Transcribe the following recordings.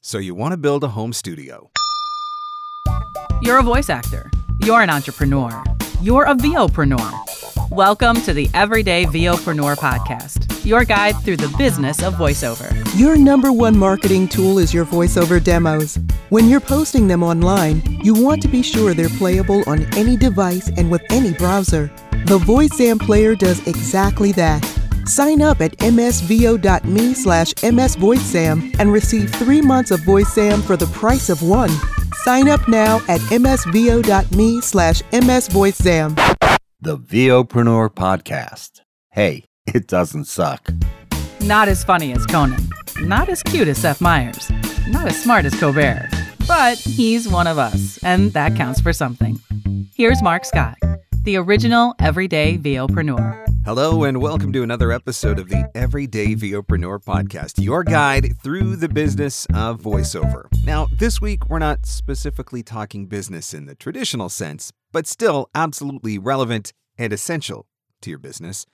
So, you want to build a home studio. You're a voice actor. You're an entrepreneur. You're a VOpreneur. Welcome to the Everyday VOpreneur podcast, your guide through the business of voiceover. Your number one marketing tool is your voiceover demos. When you're posting them online, you want to be sure they're playable on any device and with any browser. The VoiceZam player does exactly that. Sign up at msvo.me slash msvoicezam and receive three months of VoiceZam for the price of one. Sign up now at msvo.me slash msvoicezam. The VOpreneur Podcast. Hey, it doesn't suck. Not as funny as Conan, not as cute as Seth Meyers, not as smart as Colbert, but he's one of us, and that counts for something. Here's Marc Scott, the original everyday VOpreneur. Hello, and welcome to another episode of the Everyday VOpreneur podcast, your guide through the business of voiceover. Now, this week, we're not specifically talking business in the traditional sense, but still absolutely relevant and essential to your business.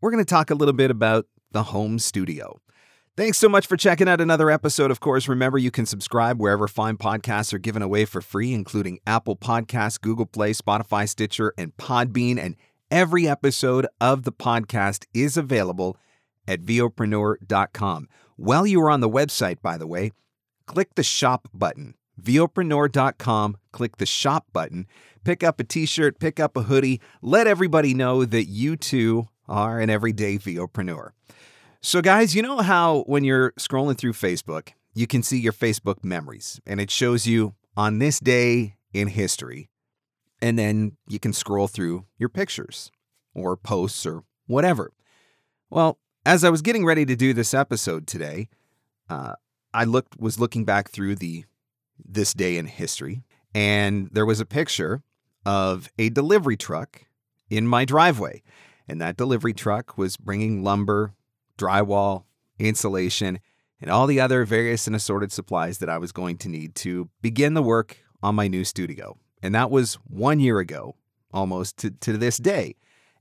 We're going to talk a little bit about the home studio. Thanks so much for checking out another episode. Of course, remember you can subscribe wherever fine podcasts are given away for free, including Apple Podcasts, Google Play, Spotify, Stitcher, and Podbean. And Every episode of the podcast is available at VOpreneur.com. While you are on the website, by the way, click the shop button. VOpreneur.com, click the shop button, pick up a t shirt, pick up a hoodie, let everybody know that you too are an everyday VOpreneur. So, guys, you know how when you're scrolling through Facebook, you can see your Facebook memories and it shows you on this day in history and then you can scroll through your pictures or posts or whatever. Well, as I was getting ready to do this episode today, uh, I looked was looking back through the this day in history, and there was a picture of a delivery truck in my driveway, and that delivery truck was bringing lumber, drywall, insulation, and all the other various and assorted supplies that I was going to need to begin the work on my new studio. And that was one year ago, almost to, to this day.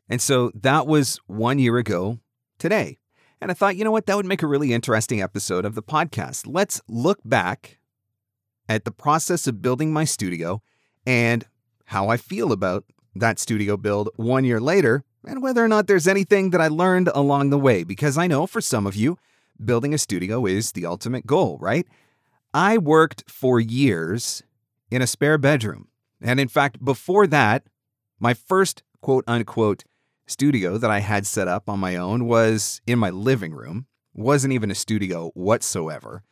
And so that was one year ago today. And I thought, you know what, that would make a really interesting episode of the podcast. Let's look back at the process of building my studio and how I feel about that studio build one year later, and whether or not there's anything that I learned along the way. Because I know for some of you, building a studio is the ultimate goal, right? I worked for years in a spare bedroom. And in fact, before that, my first quote unquote studio that I had set up on my own was in my living room. Wasn't even a studio whatsoever.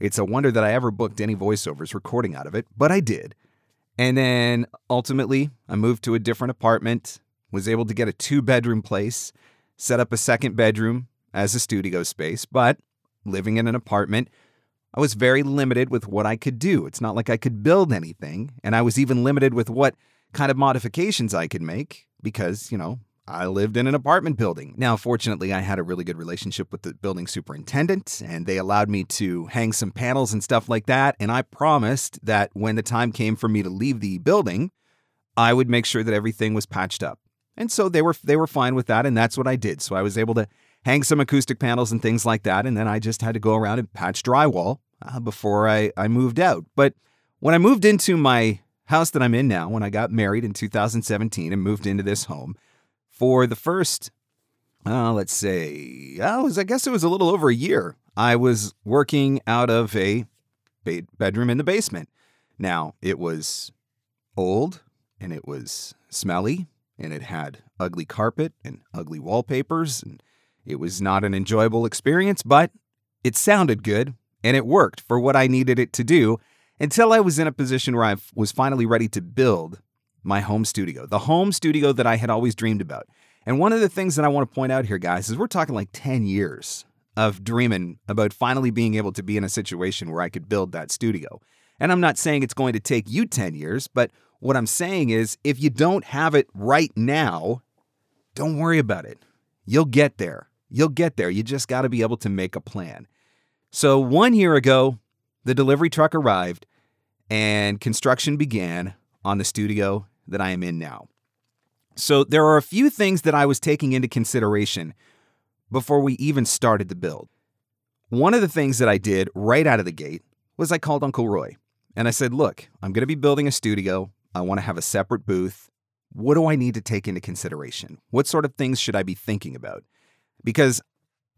It's a wonder that I ever booked any voiceovers recording out of it, but I did. And then ultimately, I moved to a different apartment, was able to get a two bedroom place, set up a second bedroom as a studio space, but living in an apartment I was very limited with what I could do. It's not like I could build anything, and I was even limited with what kind of modifications I could make because, you know, I lived in an apartment building. Now, fortunately, I had a really good relationship with the building superintendent, and they allowed me to hang some panels and stuff like that. And I promised that when the time came for me to leave the building, I would make sure that everything was patched up. And so they were they were fine with that, and that's what I did. So I was able to hang some acoustic panels and things like that. And then I just had to go around and patch drywall uh, before I, I moved out. But when I moved into my house that I'm in now, when I got married in 2017 and moved into this home, for the first, uh, let's say, I, was, I guess it was a little over a year, I was working out of a bedroom in the basement. Now, it was old and it was smelly and it had ugly carpet and ugly wallpapers and it was not an enjoyable experience, but it sounded good and it worked for what I needed it to do until I was in a position where I was finally ready to build my home studio, the home studio that I had always dreamed about. And one of the things that I want to point out here, guys, is we're talking like 10 years of dreaming about finally being able to be in a situation where I could build that studio. And I'm not saying it's going to take you 10 years, but what I'm saying is if you don't have it right now, don't worry about it. You'll get there. You'll get there. You just got to be able to make a plan. So, one year ago, the delivery truck arrived and construction began on the studio that I am in now. So, there are a few things that I was taking into consideration before we even started the build. One of the things that I did right out of the gate was I called Uncle Roy and I said, Look, I'm going to be building a studio. I want to have a separate booth. What do I need to take into consideration? What sort of things should I be thinking about? Because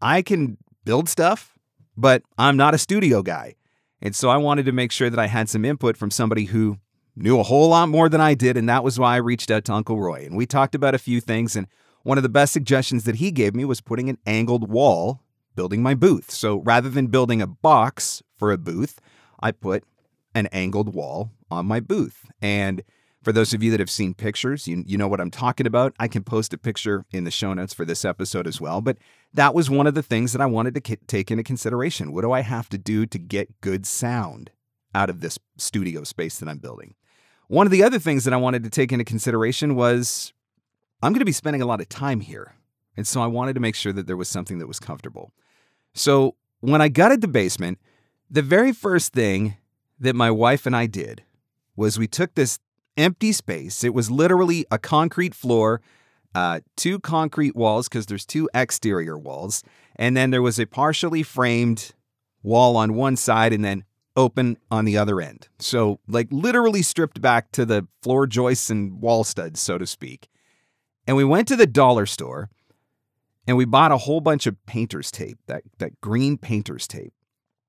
I can build stuff, but I'm not a studio guy. And so I wanted to make sure that I had some input from somebody who knew a whole lot more than I did. And that was why I reached out to Uncle Roy. And we talked about a few things. And one of the best suggestions that he gave me was putting an angled wall building my booth. So rather than building a box for a booth, I put an angled wall on my booth. And for those of you that have seen pictures, you, you know what I'm talking about. I can post a picture in the show notes for this episode as well. But that was one of the things that I wanted to take into consideration. What do I have to do to get good sound out of this studio space that I'm building? One of the other things that I wanted to take into consideration was I'm going to be spending a lot of time here. And so I wanted to make sure that there was something that was comfortable. So when I gutted the basement, the very first thing that my wife and I did was we took this empty space. It was literally a concrete floor, uh, two concrete walls, because there's two exterior walls, and then there was a partially framed wall on one side and then open on the other end. So, like, literally stripped back to the floor joists and wall studs, so to speak. And we went to the dollar store and we bought a whole bunch of painter's tape, that, that green painter's tape.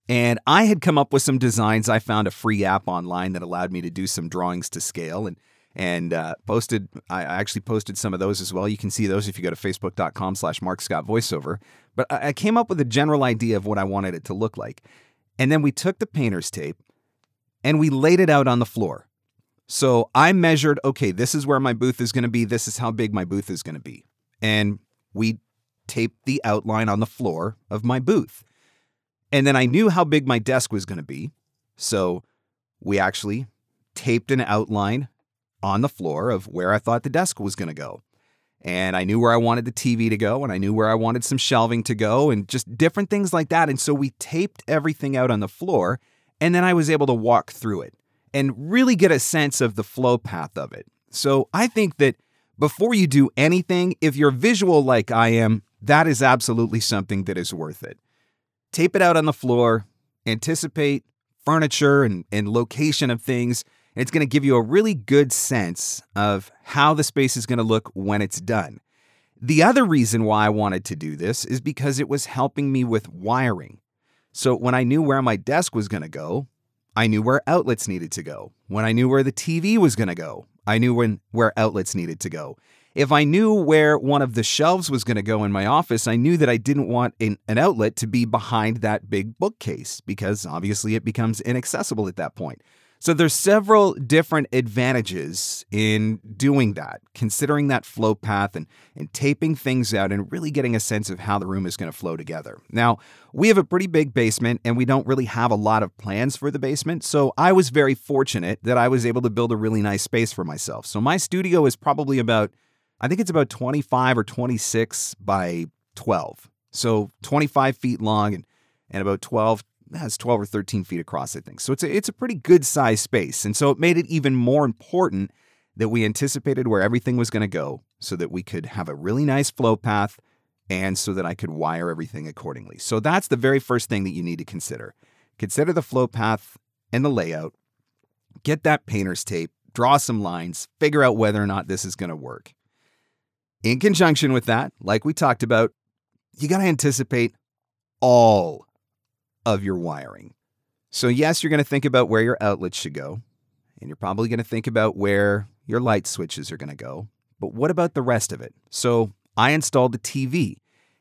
And I had come up with some designs. I found a free app online that allowed me to do some drawings to scale and and uh, posted. I actually posted some of those as well. You can see those if you go to facebook.com slash Marc Scott voiceover. But I came up with a general idea of what I wanted it to look like. And then we took the painter's tape and we laid it out on the floor. So I measured, okay, this is where my booth is going to be. This is how big my booth is going to be. And we taped the outline on the floor of my booth. And then I knew how big my desk was going to be. So we actually taped an outline on the floor of where I thought the desk was going to go. And I knew where I wanted the TV to go, and I knew where I wanted some shelving to go, and just different things like that. And so we taped everything out on the floor, and then I was able to walk through it and really get a sense of the flow path of it. So I think that before you do anything, if you're visual like I am, that is absolutely something that is worth it tape it out on the floor, anticipate furniture and, and location of things. It's going to give you a really good sense of how the space is going to look when it's done. The other reason why I wanted to do this is because it was helping me with wiring. So when I knew where my desk was going to go, I knew where outlets needed to go. When I knew where the TV was going to go, I knew when where outlets needed to go. If I knew where one of the shelves was going to go in my office, I knew that I didn't want an, an, outlet to be behind that big bookcase because obviously it becomes inaccessible at that point. So there's several different advantages in doing that, considering that flow path and, and taping things out and really getting a sense of how the room is going to flow together. Now, we have a pretty big basement and we don't really have a lot of plans for the basement. So I was very fortunate that I was able to build a really nice space for myself. So my studio is probably about I think it's about 25 or 26 by 12. So 25 feet long and, and about 12, that's 12 or 13 feet across, I think. So it's a, it's a pretty good size space. And so it made it even more important that we anticipated where everything was going to go so that we could have a really nice flow path and so that I could wire everything accordingly. So that's the very first thing that you need to consider. Consider the flow path and the layout. Get that painter's tape, draw some lines, figure out whether or not this is going to work. In conjunction with that, like we talked about, you got to anticipate all of your wiring. So, yes, you're going to think about where your outlets should go, and you're probably going to think about where your light switches are going to go. But what about the rest of it? So, I installed the TV.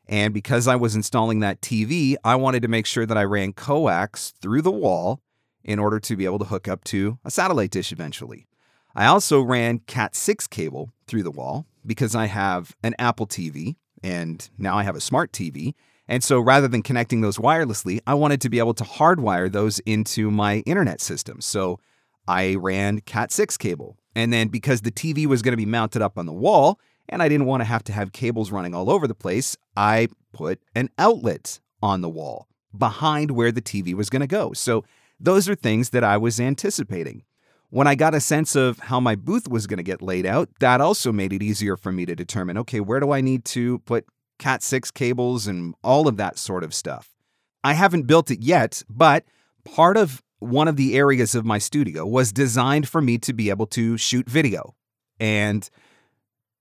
And because I was installing that TV, I wanted to make sure that I ran coax through the wall in order to be able to hook up to a satellite dish eventually. I also ran Cat 6 cable through the wall because I have an Apple TV and now I have a smart TV. And so rather than connecting those wirelessly, I wanted to be able to hardwire those into my internet system. So I ran Cat 6 cable. And then because the TV was going to be mounted up on the wall and I didn't want to have to have cables running all over the place, I put an outlet on the wall behind where the TV was going to go. So those are things that I was anticipating. When I got a sense of how my booth was going to get laid out, that also made it easier for me to determine okay, where do I need to put Cat 6 cables and all of that sort of stuff. I haven't built it yet, but part of one of the areas of my studio was designed for me to be able to shoot video. And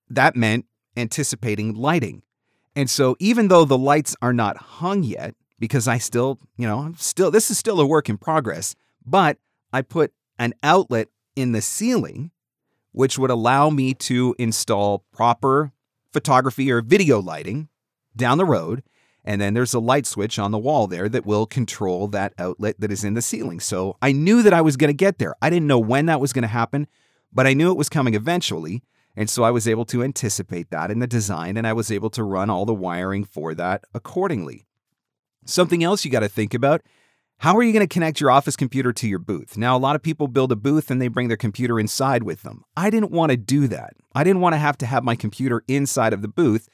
that meant anticipating lighting. And so even though the lights are not hung yet, because I still, you know, I'm still this is still a work in progress, but I put an outlet in the ceiling which would allow me to install proper photography or video lighting down the road. And then there's a light switch on the wall there that will control that outlet that is in the ceiling. So I knew that I was going to get there. I didn't know when that was going to happen, but I knew it was coming eventually. And so I was able to anticipate that in the design and I was able to run all the wiring for that accordingly. Something else you got to think about how are you going to connect your office computer to your booth? Now, a lot of people build a booth and they bring their computer inside with them. I didn't want to do that. I didn't want to have to have my computer inside of the booth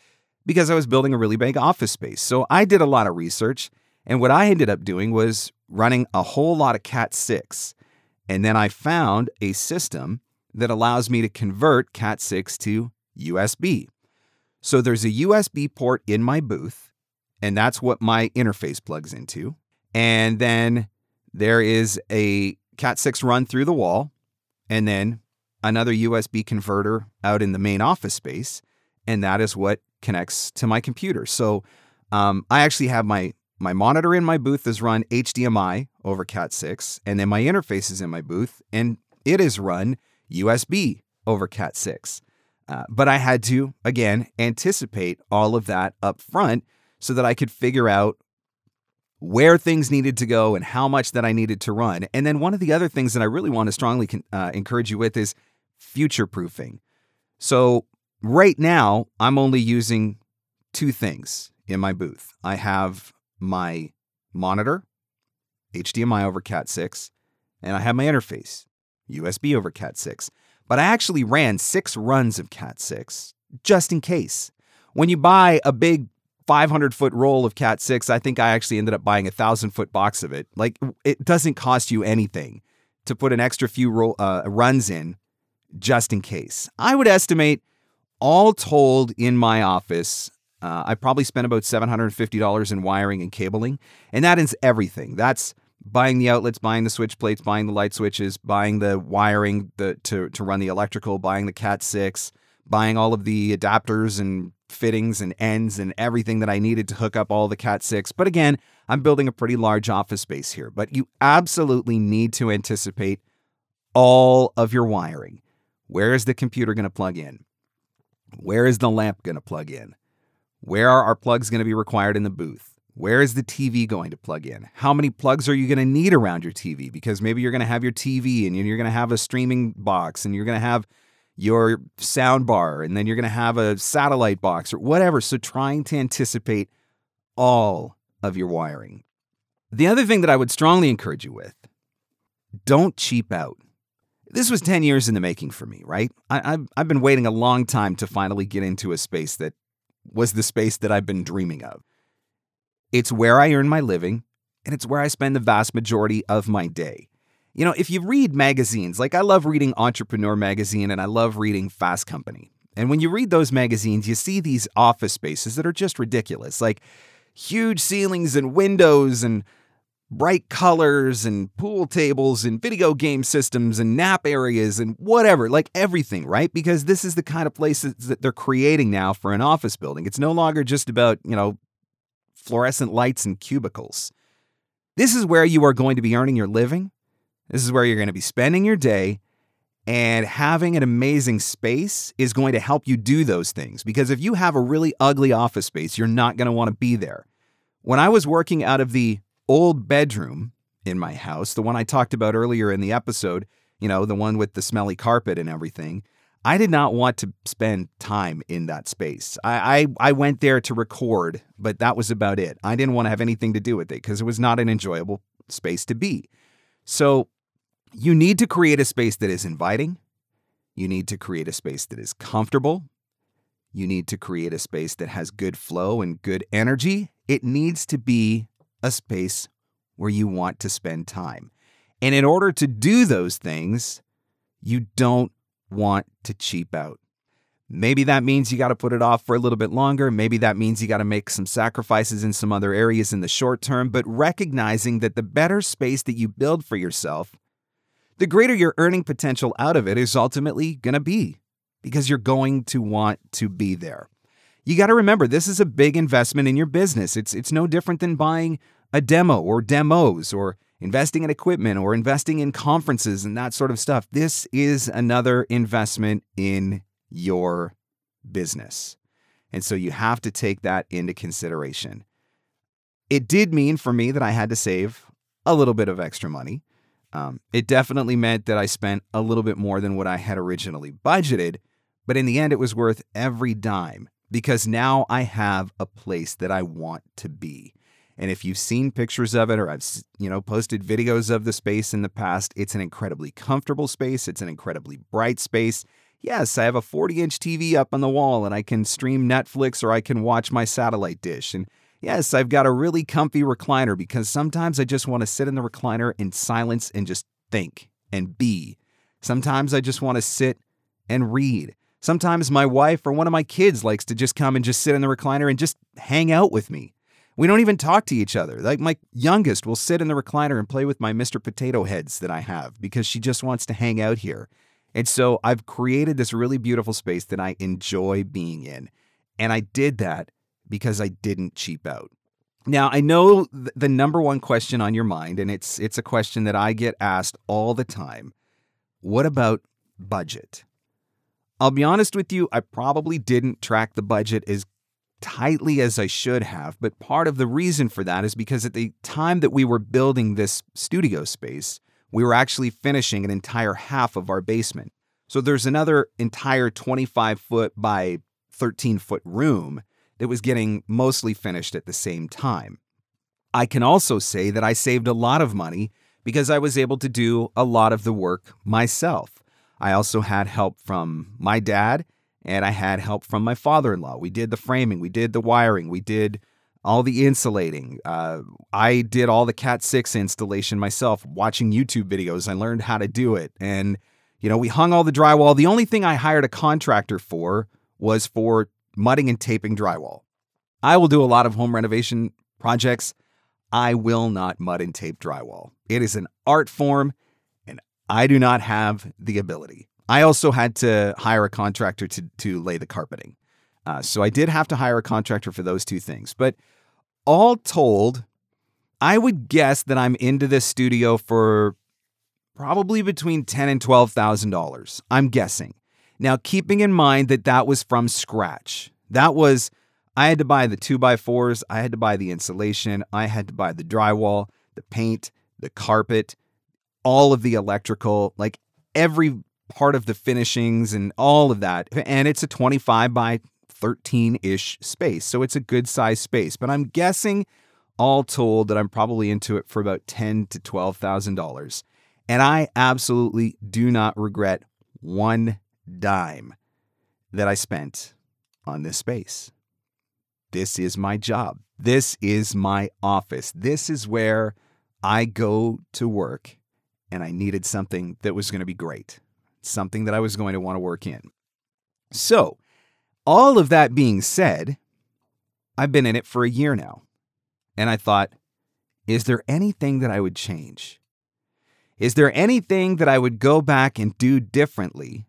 because I was building a really big office space. So I did a lot of research. And what I ended up doing was running a whole lot of Cat 6. And then I found a system that allows me to convert Cat 6 to USB. So there's a USB port in my booth, and that's what my interface plugs into. And then there is a Cat 6 run through the wall, and then another USB converter out in the main office space. And that is what connects to my computer. So um, I actually have my my monitor in my booth is run HDMI over Cat 6, and then my interface is in my booth, and it is run USB over Cat 6. Uh, but I had to, again, anticipate all of that up front so that I could figure out where things needed to go and how much that I needed to run. And then one of the other things that I really want to strongly uh, encourage you with is future proofing. So right now, I'm only using two things in my booth. I have my monitor, HDMI over Cat 6, and I have my interface, USB over Cat 6. But I actually ran six runs of Cat 6 just in case. When you buy a big 500 foot roll of Cat 6. I think I actually ended up buying a thousand foot box of it. Like, it doesn't cost you anything to put an extra few roll, uh, runs in just in case. I would estimate, all told, in my office, uh, I probably spent about $750 in wiring and cabling, and that is everything. That's buying the outlets, buying the switch plates, buying the light switches, buying the wiring the, to, to run the electrical, buying the Cat 6, buying all of the adapters and fittings and ends and everything that I needed to hook up all the Cat 6. But again, I'm building a pretty large office space here, but you absolutely need to anticipate all of your wiring. Where is the computer going to plug in? Where is the lamp going to plug in? Where are our plugs going to be required in the booth? Where is the TV going to plug in? How many plugs are you going to need around your TV? Because maybe you're going to have your TV and you're going to have a streaming box and you're going to have your sound bar, and then you're going to have a satellite box or whatever. So trying to anticipate all of your wiring. The other thing that I would strongly encourage you with don't cheap out. This was 10 years in the making for me, right? I, have I've been waiting a long time to finally get into a space that was the space that I've been dreaming of. It's where I earn my living, and it's where I spend the vast majority of my day. You know, if you read magazines, like I love reading Entrepreneur Magazine and I love reading Fast Company. And when you read those magazines, you see these office spaces that are just ridiculous, like huge ceilings and windows and bright colors and pool tables and video game systems and nap areas and whatever, like everything, right? Because this is the kind of places that they're creating now for an office building. It's no longer just about, you know, fluorescent lights and cubicles. This is where you are going to be earning your living. This is where you're going to be spending your day. And having an amazing space is going to help you do those things. Because if you have a really ugly office space, you're not going to want to be there. When I was working out of the old bedroom in my house, the one I talked about earlier in the episode, you know, the one with the smelly carpet and everything, I did not want to spend time in that space. I, I, I went there to record, but that was about it. I didn't want to have anything to do with it because it was not an enjoyable space to be. So you need to create a space that is inviting. You need to create a space that is comfortable. You need to create a space that has good flow and good energy. It needs to be a space where you want to spend time. And in order to do those things, you don't want to cheap out. Maybe that means you got to put it off for a little bit longer. Maybe that means you got to make some sacrifices in some other areas in the short term, but recognizing that the better space that you build for yourself, the greater your earning potential out of it is ultimately going to be because you're going to want to be there. You got to remember this is a big investment in your business. It's it's no different than buying a demo or demos or investing in equipment or investing in conferences and that sort of stuff. This is another investment in your business. And so you have to take that into consideration. It did mean for me that I had to save a little bit of extra money. Um, it definitely meant that I spent a little bit more than what I had originally budgeted, but in the end, it was worth every dime because now I have a place that I want to be. And if you've seen pictures of it or I've you know posted videos of the space in the past, it's an incredibly comfortable space, it's an incredibly bright space, Yes, I have a 40 inch TV up on the wall and I can stream Netflix or I can watch my satellite dish. And yes, I've got a really comfy recliner because sometimes I just want to sit in the recliner in silence and just think and be. Sometimes I just want to sit and read. Sometimes my wife or one of my kids likes to just come and just sit in the recliner and just hang out with me. We don't even talk to each other. Like my youngest will sit in the recliner and play with my Mr. Potato Heads that I have because she just wants to hang out here. And so I've created this really beautiful space that I enjoy being in. And I did that because I didn't cheap out. Now, I know the number one question on your mind and it's it's a question that I get asked all the time. What about budget? I'll be honest with you, I probably didn't track the budget as tightly as I should have, but part of the reason for that is because at the time that we were building this studio space, we were actually finishing an entire half of our basement. So there's another entire 25 foot by 13 foot room that was getting mostly finished at the same time. I can also say that I saved a lot of money because I was able to do a lot of the work myself. I also had help from my dad and I had help from my father in law. We did the framing, we did the wiring, we did all the insulating. Uh, I did all the Cat 6 installation myself, watching YouTube videos. I learned how to do it. And, you know, we hung all the drywall. The only thing I hired a contractor for was for mudding and taping drywall. I will do a lot of home renovation projects. I will not mud and tape drywall. It is an art form, and I do not have the ability. I also had to hire a contractor to, to lay the carpeting. Uh, so I did have to hire a contractor for those two things. But all told, I would guess that I'm into this studio for probably between ten and twelve thousand dollars. I'm guessing. Now, keeping in mind that that was from scratch. That was I had to buy the two by fours, I had to buy the insulation, I had to buy the drywall, the paint, the carpet, all of the electrical, like every part of the finishings and all of that. And it's a 25 by 13 ish space. So it's a good size space. But I'm guessing, all told, that I'm probably into it for about ten to twelve thousand dollars. And I absolutely do not regret one dime that I spent on this space. This is my job. This is my office. This is where I go to work. And I needed something that was going to be great, something that I was going to want to work in. So, all of that being said, I've been in it for a year now. And I thought, is there anything that I would change? Is there anything that I would go back and do differently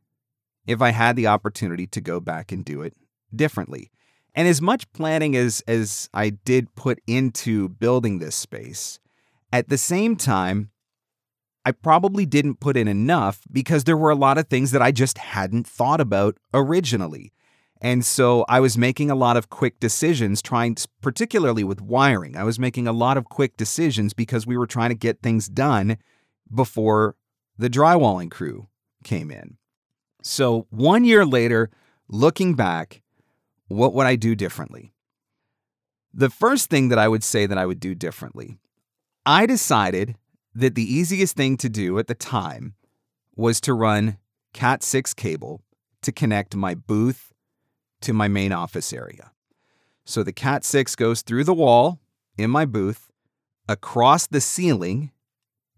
if I had the opportunity to go back and do it differently? And as much planning as, as I did put into building this space, at the same time, I probably didn't put in enough because there were a lot of things that I just hadn't thought about originally. And so I was making a lot of quick decisions, trying, particularly with wiring. I was making a lot of quick decisions because we were trying to get things done before the drywalling crew came in. So one year later, looking back, what would I do differently? The first thing that I would say that I would do differently, I decided that the easiest thing to do at the time was to run Cat 6 cable to connect my booth to my main office area. So the Cat 6 goes through the wall in my booth, across the ceiling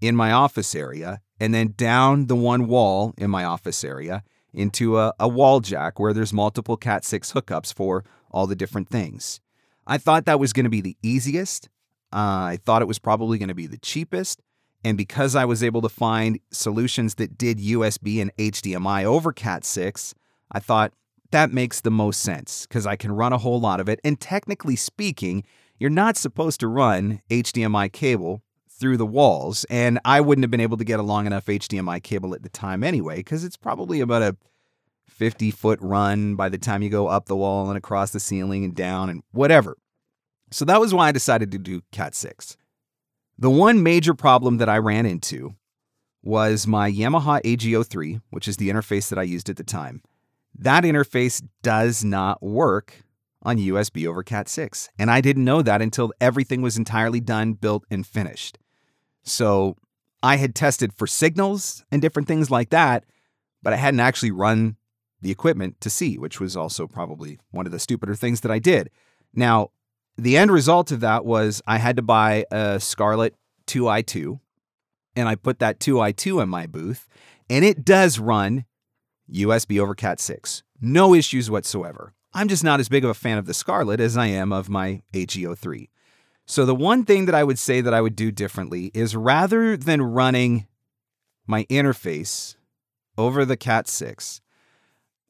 in my office area, and then down the one wall in my office area into a, a wall jack where there's multiple Cat 6 hookups for all the different things. I thought that was going to be the easiest. Uh, I thought it was probably going to be the cheapest. And because I was able to find solutions that did USB and HDMI over Cat 6, I thought that makes the most sense because I can run a whole lot of it. And technically speaking, you're not supposed to run HDMI cable through the walls. And I wouldn't have been able to get a long enough HDMI cable at the time anyway, because it's probably about a 50 foot run by the time you go up the wall and across the ceiling and down and whatever. So that was why I decided to do Cat 6. The one major problem that I ran into was my Yamaha AG03, which is the interface that I used at the time. That interface does not work on USB over Cat 6. And I didn't know that until everything was entirely done, built, and finished. So I had tested for signals and different things like that, but I hadn't actually run the equipment to see, which was also probably one of the stupider things that I did. Now, the end result of that was I had to buy a Scarlett 2i2, and I put that 2i2 in my booth, and it does run USB over Cat 6. No issues whatsoever. I'm just not as big of a fan of the Scarlett as I am of my AG03. So, the one thing that I would say that I would do differently is rather than running my interface over the Cat 6,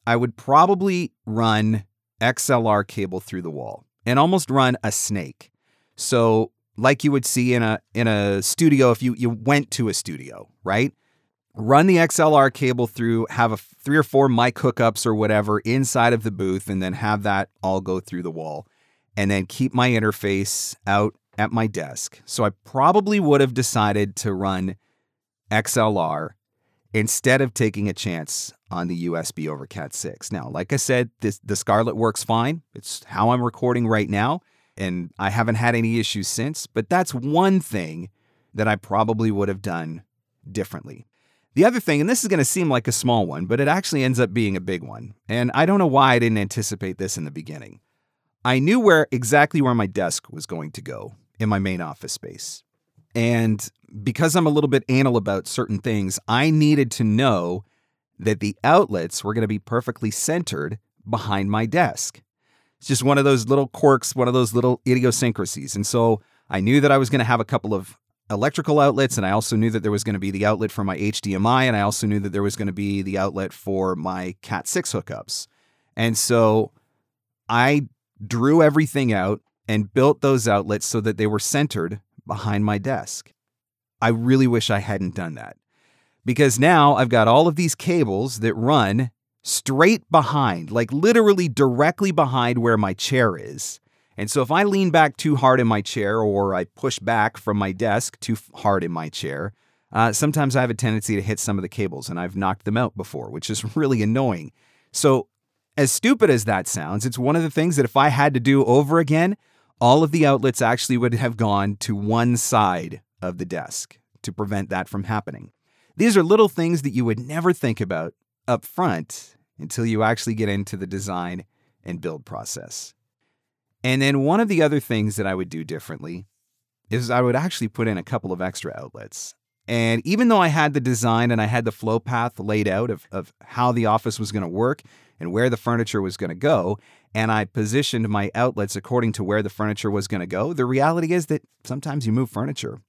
I would probably run XLR cable through the wall and almost run a snake. So, like you would see in a in a studio if you you went to a studio, right? Run the XLR cable through, have a three or four mic hookups or whatever inside of the booth and then have that all go through the wall and then keep my interface out at my desk. So I probably would have decided to run XLR instead of taking a chance on the USB over Cat 6. Now, like I said, this the Scarlett works fine. It's how I'm recording right now, and I haven't had any issues since, but that's one thing that I probably would have done differently. The other thing, and this is going to seem like a small one, but it actually ends up being a big one. And I don't know why I didn't anticipate this in the beginning. I knew where exactly where my desk was going to go in my main office space. And because I'm a little bit anal about certain things, I needed to know that the outlets were going to be perfectly centered behind my desk. It's just one of those little quirks, one of those little idiosyncrasies. And so I knew that I was going to have a couple of electrical outlets, and I also knew that there was going to be the outlet for my HDMI, and I also knew that there was going to be the outlet for my Cat 6 hookups. And so I drew everything out and built those outlets so that they were centered behind my desk. I really wish I hadn't done that because now I've got all of these cables that run straight behind, like literally directly behind where my chair is. And so if I lean back too hard in my chair or I push back from my desk too hard in my chair, uh, sometimes I have a tendency to hit some of the cables and I've knocked them out before, which is really annoying. So, as stupid as that sounds, it's one of the things that if I had to do over again, all of the outlets actually would have gone to one side of the desk to prevent that from happening. These are little things that you would never think about up front until you actually get into the design and build process. And then one of the other things that I would do differently is I would actually put in a couple of extra outlets. And even though I had the design and I had the flow path laid out of, of how the office was going to work and where the furniture was going to go, and I positioned my outlets according to where the furniture was going to go, the reality is that sometimes you move furniture.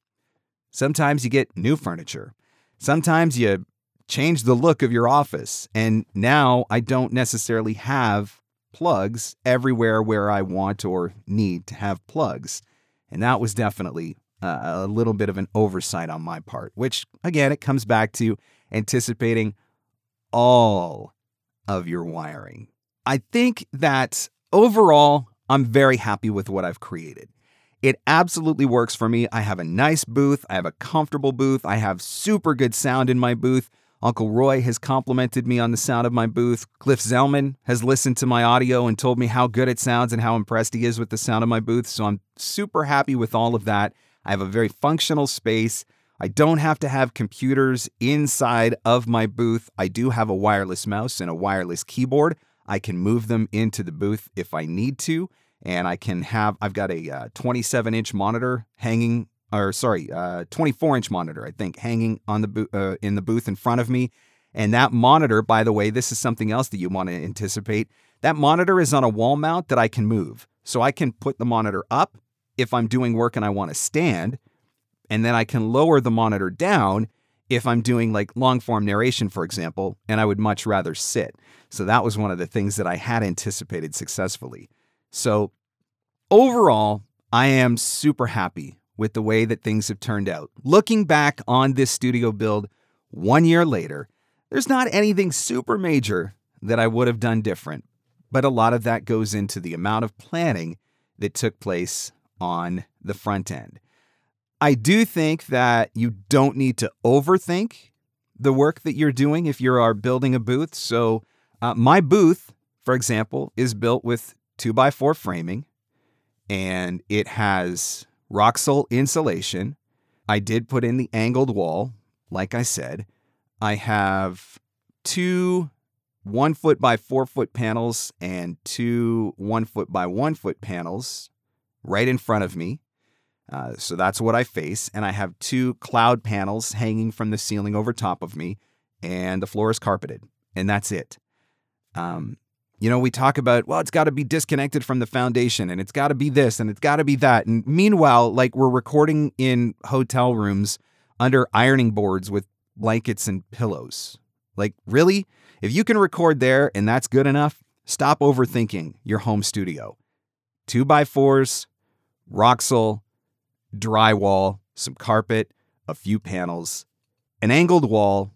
Sometimes you get new furniture. Sometimes you change the look of your office. And now I don't necessarily have plugs everywhere where I want or need to have plugs. And that was definitely a little bit of an oversight on my part, which again, it comes back to anticipating all of your wiring. I think that overall, I'm very happy with what I've created. It absolutely works for me. I have a nice booth, I have a comfortable booth, I have super good sound in my booth. Uncle Roy has complimented me on the sound of my booth. Cliff Zellman has listened to my audio and told me how good it sounds and how impressed he is with the sound of my booth. So I'm super happy with all of that. I have a very functional space. I don't have to have computers inside of my booth. I do have a wireless mouse and a wireless keyboard. I can move them into the booth if I need to. And I can have, I've got a uh, 27 inch monitor hanging or sorry, uh, 24 inch monitor, I think, hanging on the bo- uh, in the booth in front of me. And that monitor, by the way, this is something else that you want to anticipate. That monitor is on a wall mount that I can move. So I can put the monitor up if I'm doing work and I want to stand, and then I can lower the monitor down if I'm doing like long form narration, for example, and I would much rather sit. So that was one of the things that I had anticipated successfully. So overall, I am super happy with the way that things have turned out. Looking back on this studio build one year later, there's not anything super major that I would have done different, but a lot of that goes into the amount of planning that took place on the front end. I do think that you don't need to overthink the work that you're doing if you are building a booth. So, uh, my booth, for example, is built with 2x4 framing and it has Roxul insulation. I did put in the angled wall, like I said. I have two one foot by four foot panels and two one foot by one foot panels right in front of me. Uh, so that's what I face. And I have two cloud panels hanging from the ceiling over top of me, and the floor is carpeted. And that's it. Um, you know, we talk about, well, it's got to be disconnected from the foundation and it's got to be this and it's got to be that. And meanwhile, like we're recording in hotel rooms under ironing boards with blankets and pillows. Like, really? If you can record there and that's good enough, stop overthinking your home studio. Two by fours, Roxul, drywall, some carpet, a few panels, an angled wall,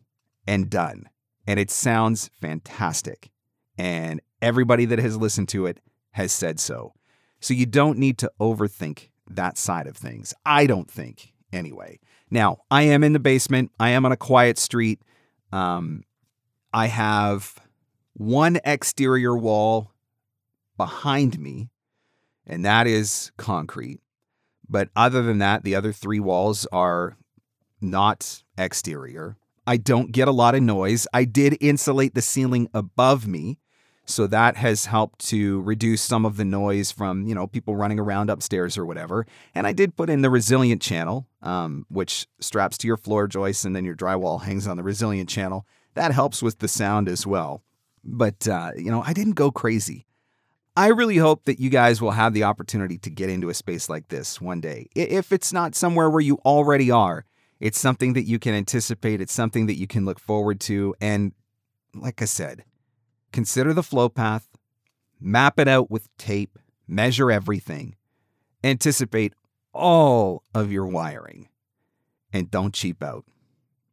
and done. And it sounds fantastic. And everybody that has listened to it has said so. So you don't need to overthink that side of things. I don't think, anyway. Now, I am in the basement, I am on a quiet street. Um, I have one exterior wall behind me, and that is concrete. But other than that, the other three walls are not exterior. I don't get a lot of noise. I did insulate the ceiling above me so that has helped to reduce some of the noise from, you know, people running around upstairs or whatever. And I did put in the resilient channel, um, which straps to your floor joists and then your drywall hangs on the resilient channel. That helps with the sound as well. But, uh, you know, I didn't go crazy. I really hope that you guys will have the opportunity to get into a space like this one day. If it's not somewhere where you already are, it's something that you can anticipate, it's something that you can look forward to. And like I said, Consider the flow path, map it out with tape, measure everything, anticipate all of your wiring, and don't cheap out.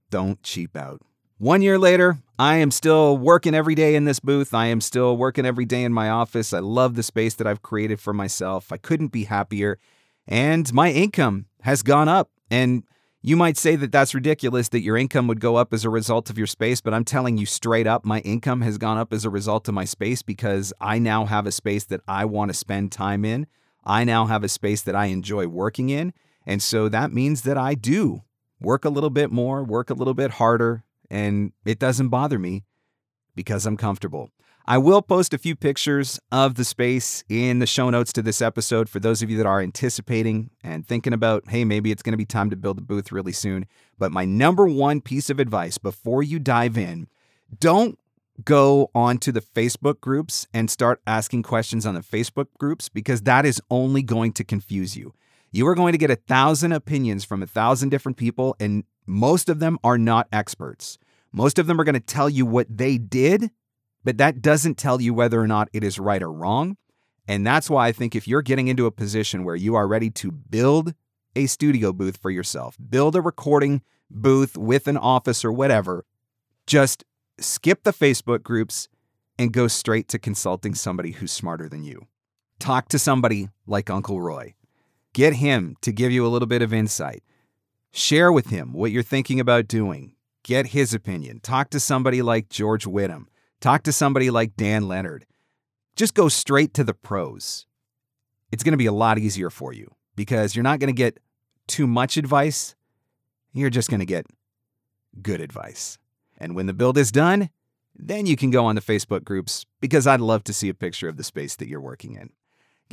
Don't cheap out. One year later, I am still working every day in this booth. I am still working every day in my office. I love the space that I've created for myself. I couldn't be happier. And my income has gone up. And you might say that that's ridiculous that your income would go up as a result of your space, but I'm telling you straight up, my income has gone up as a result of my space because I now have a space that I want to spend time in. I now have a space that I enjoy working in. And so that means that I do work a little bit more, work a little bit harder, and it doesn't bother me because I'm comfortable. I will post a few pictures of the space in the show notes to this episode for those of you that are anticipating and thinking about, hey, maybe it's going to be time to build a booth really soon. But my number one piece of advice before you dive in don't go onto the Facebook groups and start asking questions on the Facebook groups because that is only going to confuse you. You are going to get a thousand opinions from a thousand different people, and most of them are not experts. Most of them are going to tell you what they did but that doesn't tell you whether or not it is right or wrong. And that's why I think if you're getting into a position where you are ready to build a studio booth for yourself, build a recording booth with an office or whatever, just skip the Facebook groups and go straight to consulting somebody who's smarter than you. Talk to somebody like Uncle Roy. Get him to give you a little bit of insight. Share with him what you're thinking about doing. Get his opinion. Talk to somebody like George Whittam. Talk to somebody like Dan Leonard. Just go straight to the pros. It's going to be a lot easier for you because you're not going to get too much advice. You're just going to get good advice. And when the build is done, then you can go on the Facebook groups because I'd love to see a picture of the space that you're working in.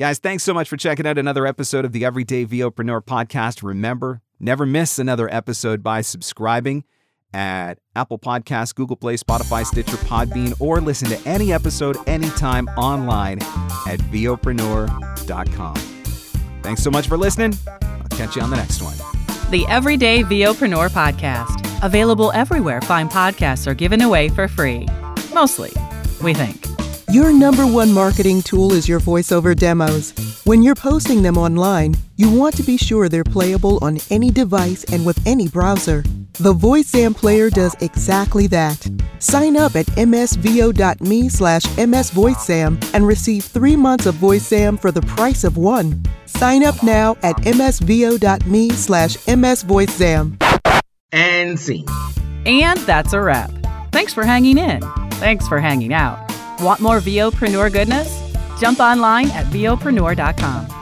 Guys, thanks so much for checking out another episode of the Everyday VOpreneur podcast. Remember, never miss another episode by subscribing at Apple Podcasts, Google Play, Spotify, Stitcher, Podbean, or listen to any episode anytime online at VOpreneur.com. Thanks so much for listening. I'll catch you on the next one. The Everyday VOpreneur Podcast. Available everywhere fine podcasts are given away for free. Mostly, we think. Your number one marketing tool is your voiceover demos. When you're posting them online, you want to be sure they're playable on any device and with any browser. The VoiceZam player does exactly that. Sign up at msvo.me slash msvoicezam and receive three months of VoiceZam for the price of one. Sign up now at msvo.me slash msvoicezam. And scene. And that's a wrap. Thanks for hanging in. Thanks for hanging out. Want more VOpreneur goodness? Jump online at VOpreneur.com.